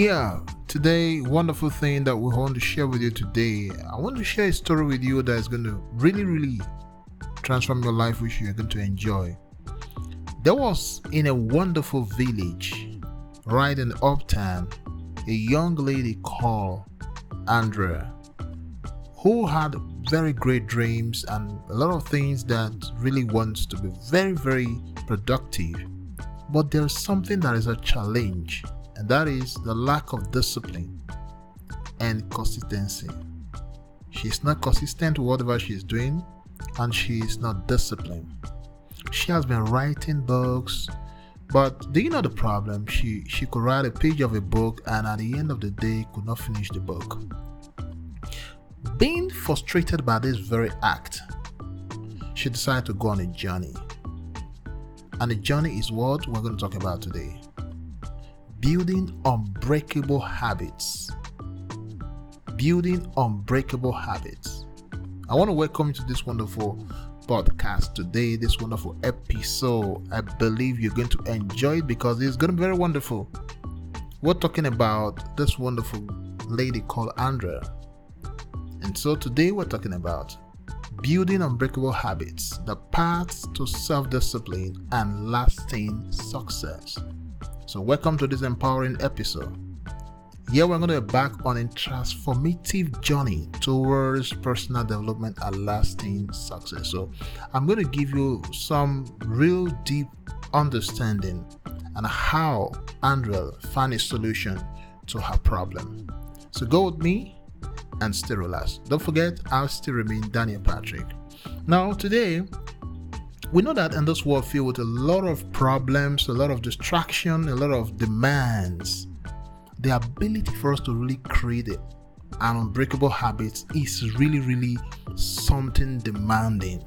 Yeah, today, wonderful thing that we want to share with you today. I want to share a story with you that is going to really, really transform your life, which you're going to enjoy. There was in a wonderful village, right in Uptown, a young lady called Andrea, who had very great dreams and a lot of things that really wants to be very, very productive. But there's something that is a challenge and that is the lack of discipline and consistency. She's not consistent with whatever she's doing, and she is not disciplined. She has been writing books, but do you know the problem? She she could write a page of a book and at the end of the day could not finish the book. Being frustrated by this very act, she decided to go on a journey. And the journey is what we're going to talk about today building unbreakable habits. Building unbreakable habits. I want to welcome you to this wonderful podcast today, this wonderful episode. I believe you're going to enjoy it because it's going to be very wonderful. We're talking about this wonderful lady called Andrea. And so today we're talking about building unbreakable habits, the paths to self discipline and lasting success. So, welcome to this empowering episode. Here we're going to embark on a transformative journey towards personal development and lasting success. So, I'm going to give you some real deep understanding and how Andrea found a solution to her problem. So, go with me and stay relaxed. Don't forget, I'll still remain Daniel Patrick. Now, today we know that in this world filled with a lot of problems, a lot of distraction, a lot of demands, the ability for us to really create an unbreakable habit is really, really something demanding.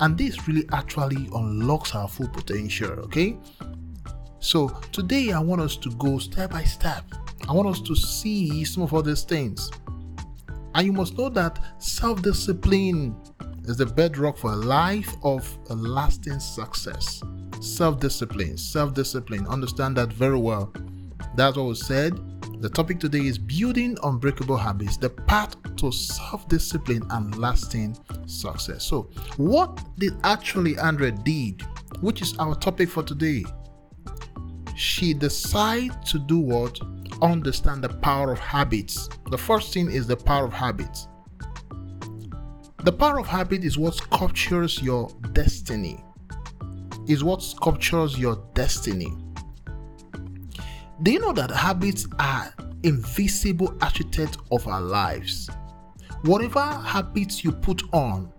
And this really actually unlocks our full potential, okay? So today I want us to go step by step. I want us to see some of all these things. And you must know that self discipline is the bedrock for a life of a lasting success. Self discipline, self discipline, understand that very well. That's what was said. The topic today is building unbreakable habits, the path to self discipline and lasting success. So, what did actually Andrea did, which is our topic for today? She decided to do what? Understand the power of habits. The first thing is the power of habits. The power of habit is what sculptures your destiny. Is what sculptures your destiny. Do you know that habits are invisible architects of our lives? Whatever habits you put on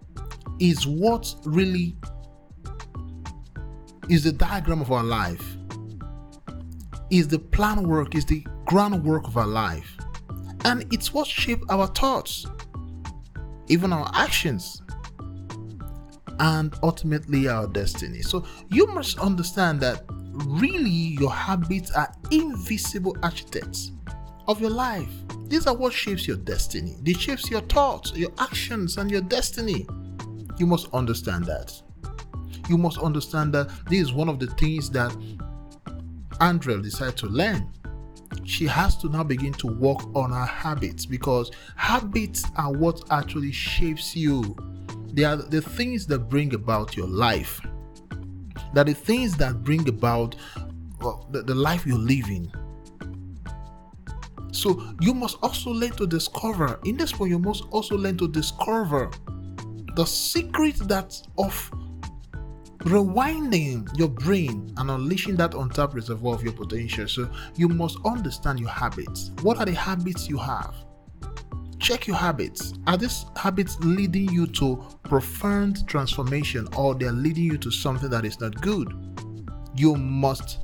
is what really is the diagram of our life. Is the plan work, is the groundwork of our life. And it's what shapes our thoughts even our actions, and ultimately our destiny. So you must understand that really your habits are invisible architects of your life. These are what shapes your destiny. They shapes your thoughts, your actions, and your destiny. You must understand that. You must understand that this is one of the things that Andrea decided to learn she has to now begin to work on her habits because habits are what actually shapes you. They are the things that bring about your life. That the things that bring about well, the, the life you're living. So you must also learn to discover. In this point, you must also learn to discover the secret that of rewinding your brain and unleashing that untapped reservoir of your potential. So you must understand your habits. What are the habits you have? Check your habits. Are these habits leading you to profound transformation or they're leading you to something that is not good? You must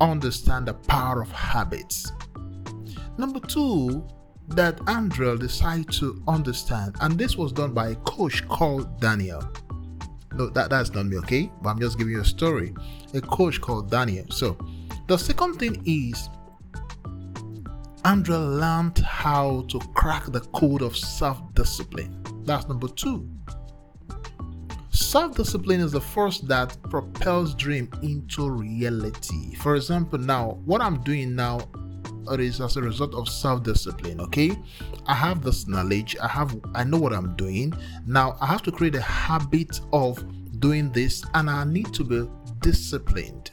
understand the power of habits. Number two, that Andrea decided to understand, and this was done by a coach called Daniel. No, that, that's not me, okay? But I'm just giving you a story. A coach called Daniel. So, the second thing is Andrea learned how to crack the code of self discipline. That's number two. Self discipline is the force that propels dream into reality. For example, now what I'm doing now it is as a result of self-discipline. Okay, I have this knowledge. I have I know what I'm doing. Now I have to create a habit of doing this, and I need to be disciplined.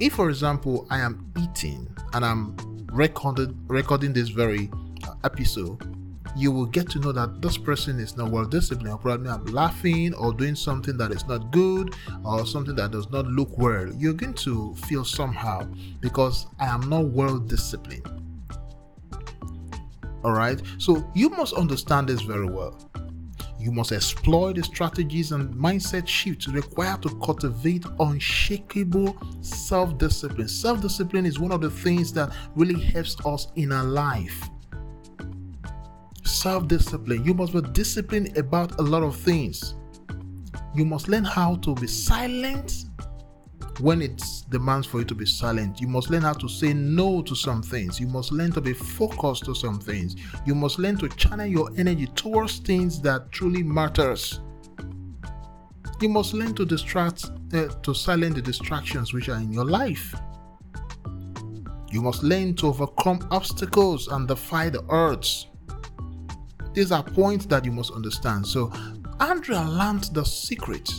If, for example, I am eating and I'm recorded recording this very uh, episode you will get to know that this person is not well disciplined, probably I'm laughing or doing something that is not good or something that does not look well. You're going to feel somehow because I am not well disciplined. All right, so you must understand this very well. You must exploit the strategies and mindset shifts required to cultivate unshakable self discipline. Self discipline is one of the things that really helps us in our life self discipline. You must be disciplined about a lot of things. You must learn how to be silent when it demands for you to be silent. You must learn how to say no to some things. You must learn to be focused to some things. You must learn to channel your energy towards things that truly matters. You must learn to distract uh, to silence the distractions which are in your life. You must learn to overcome obstacles and defy the odds. These are points that you must understand. So, Andrea learned the secret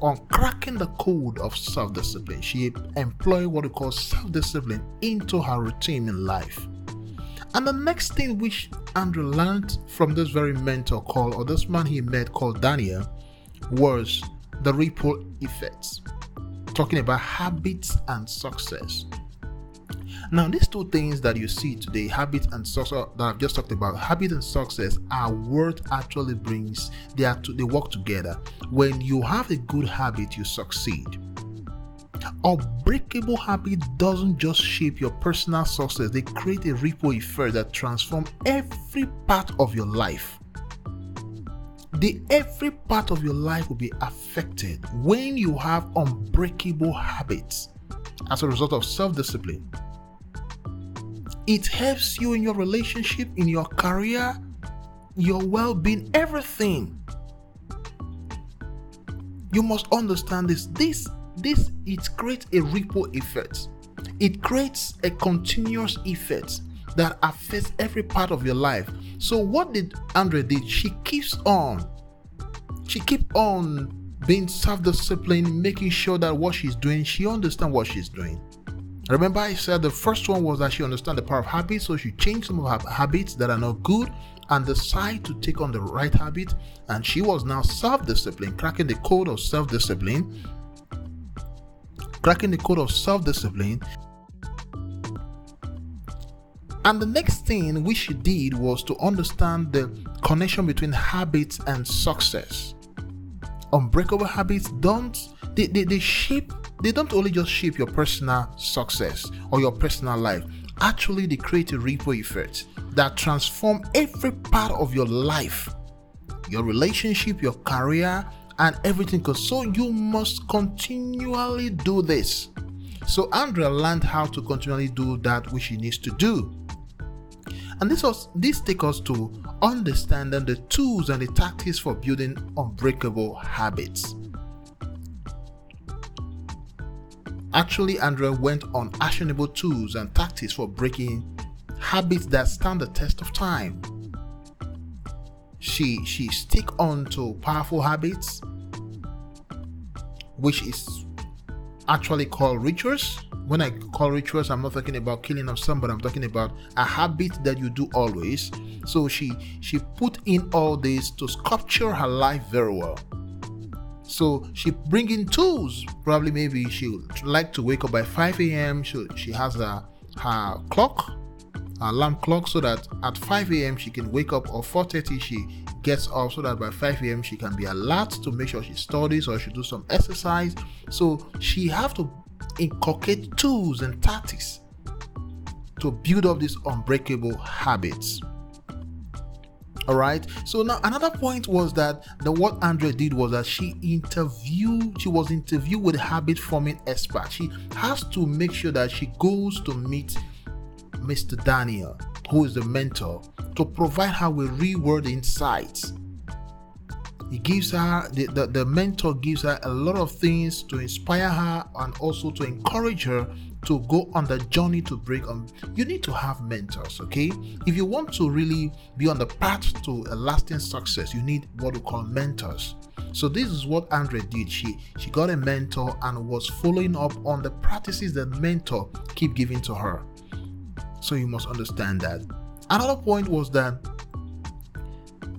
on cracking the code of self discipline. She employed what we call self discipline into her routine in life. And the next thing which Andrew learned from this very mentor call, or this man he met called Daniel, was the ripple effects. Talking about habits and success. Now, these two things that you see today, habit and success uh, that I've just talked about, habit and success are what actually brings they are to, they work together. When you have a good habit, you succeed. Unbreakable habit doesn't just shape your personal success, they create a ripple effect that transforms every part of your life. The every part of your life will be affected when you have unbreakable habits as a result of self-discipline it helps you in your relationship, in your career, your well being, everything. You must understand this. This, this, it creates a ripple effect. It creates a continuous effect that affects every part of your life. So what did Andrea did? She keeps on. She keep on being self-disciplined, making sure that what she's doing, she understands what she's doing. Remember, I said the first one was that she understand the power of habits, so she changed some of her habits that are not good and decide to take on the right habit. And she was now self-discipline, cracking the code of self-discipline, cracking the code of self-discipline. And the next thing which she did was to understand the connection between habits and success. Unbreakable habits don't they, they, they shape they don't only just shape your personal success or your personal life actually they create a ripple effect that transform every part of your life your relationship your career and everything so you must continually do this. So andrea learned how to continually do that which he needs to do. And this was this takes us to understanding the tools and the tactics for building unbreakable habits Actually, Andrea went on actionable tools and tactics for breaking habits that stand the test of time. She she stick on to powerful habits, which is actually called rituals. When I call rituals, I'm not talking about killing of somebody. I'm talking about a habit that you do always. So she she put in all this to sculpture her life very well. So she bring in tools. Probably maybe she would like to wake up by 5 a.m. She, she has a, her clock, her alarm clock, so that at 5 a.m. she can wake up or 4:30 she gets up so that by 5 a.m. she can be alert to make sure she studies or she do some exercise. So she have to inculcate tools and tactics to build up these unbreakable habits all right? So now another point was that the what andrea did was that she interviewed she was interviewed with habit forming expert. She has to make sure that she goes to meet mr daniel who is the mentor to provide her with real world insights he gives her the, the, the mentor gives her a lot of things to inspire her and also to encourage her to go on the journey to break on you need to have mentors okay if you want to really be on the path to a lasting success you need what we call mentors so this is what andre did. She she got a mentor and was following up on the practices that mentor keep giving to her. So you must understand that. Another point was that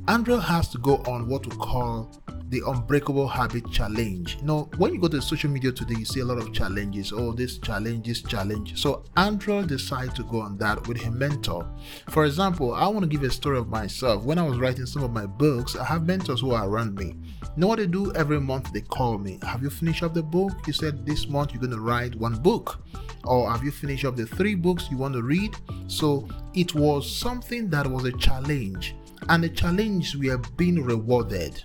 Andrea has to go on what we call the Unbreakable Habit Challenge. You know, when you go to social media today, you see a lot of challenges. Oh, this challenge, this challenge. So Andrea decided to go on that with her mentor. For example, I want to give a story of myself. When I was writing some of my books, I have mentors who are around me. You know what they do every month? They call me. Have you finished up the book? You said this month you're going to write one book. Or have you finished up the three books you want to read? So it was something that was a challenge. And the challenge we are being rewarded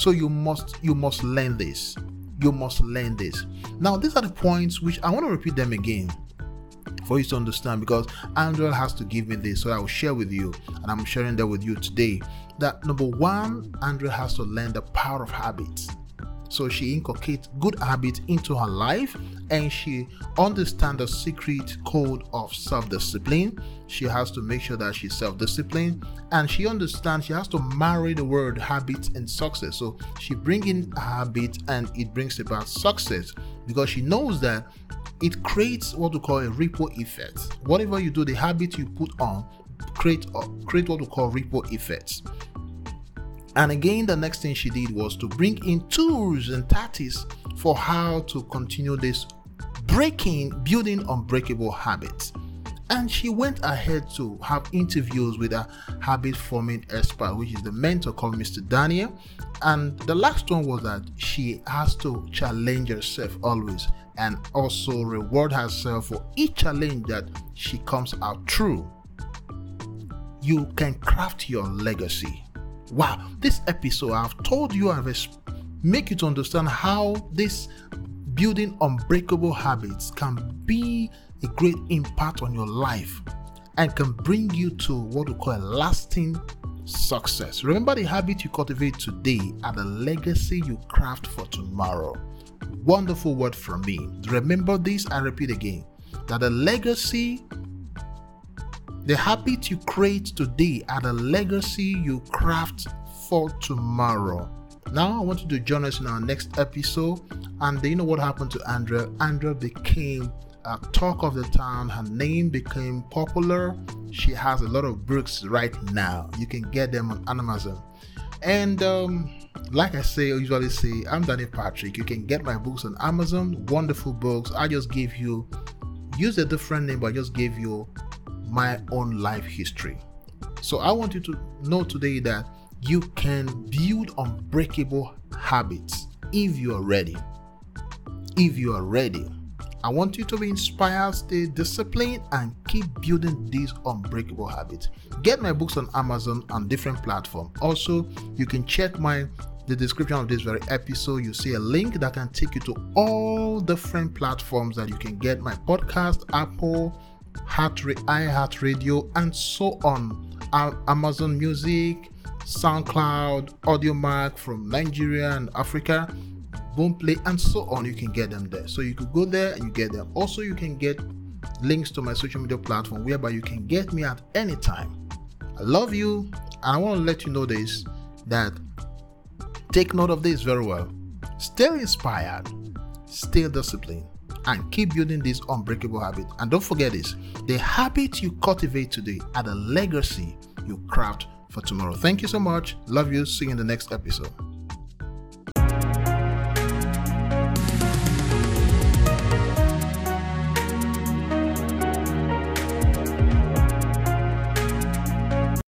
so you must you must learn this. You must learn this. Now these are the points which I want to repeat them again for you to understand because Andrea has to give me this, so I will share with you, and I'm sharing that with you today. That number one, Andrea has to learn the power of habits. So she inculcates good habits into her life and she understands the secret code of self-discipline. She has to make sure that she's self-disciplined and she understands she has to marry the word habits and success. So she brings in a habit and it brings about success because she knows that it creates what we call a ripple effect. Whatever you do, the habit you put on create create what we call ripple effects. And again, the next thing she did was to bring in tools and tactics for how to continue this breaking, building unbreakable habits. And she went ahead to have interviews with a habit forming expert, which is the mentor called Mr. Daniel. And the last one was that she has to challenge herself always and also reward herself for each challenge that she comes out through. You can craft your legacy Wow, this episode I've told you I've make you to understand how this building unbreakable habits can be a great impact on your life and can bring you to what we call a lasting success. Remember the habit you cultivate today are the legacy you craft for tomorrow. Wonderful word from me. Remember this, I repeat again that the legacy the habits you create today are the legacy you craft for tomorrow. Now, I want you to join us in our next episode. And you know what happened to Andrea? Andrea became a talk of the town. Her name became popular. She has a lot of books right now. You can get them on Amazon. And um, like I say, I usually say, I'm Danny Patrick. You can get my books on Amazon. Wonderful books. I just gave you, use a different name, but I just gave you my own life history. So I want you to know today that you can build unbreakable habits if you are ready. If you are ready, I want you to be inspired, stay disciplined, and keep building these unbreakable habits. Get my books on Amazon and different platforms. Also, you can check my the description of this very episode. You see a link that can take you to all different platforms that you can get my podcast, Apple, Heart, Radio, and so on. Amazon Music, SoundCloud, Audiomack from Nigeria and Africa, Boomplay, and so on. You can get them there. So you could go there and you get them. Also, you can get links to my social media platform whereby you can get me at any time. I love you, I want to let you know this that take note of this very well. Stay inspired, stay disciplined and keep building this unbreakable habit. And don't forget this the habit you cultivate today are the legacy you craft for tomorrow. Thank you so much. Love you. See you in the next episode.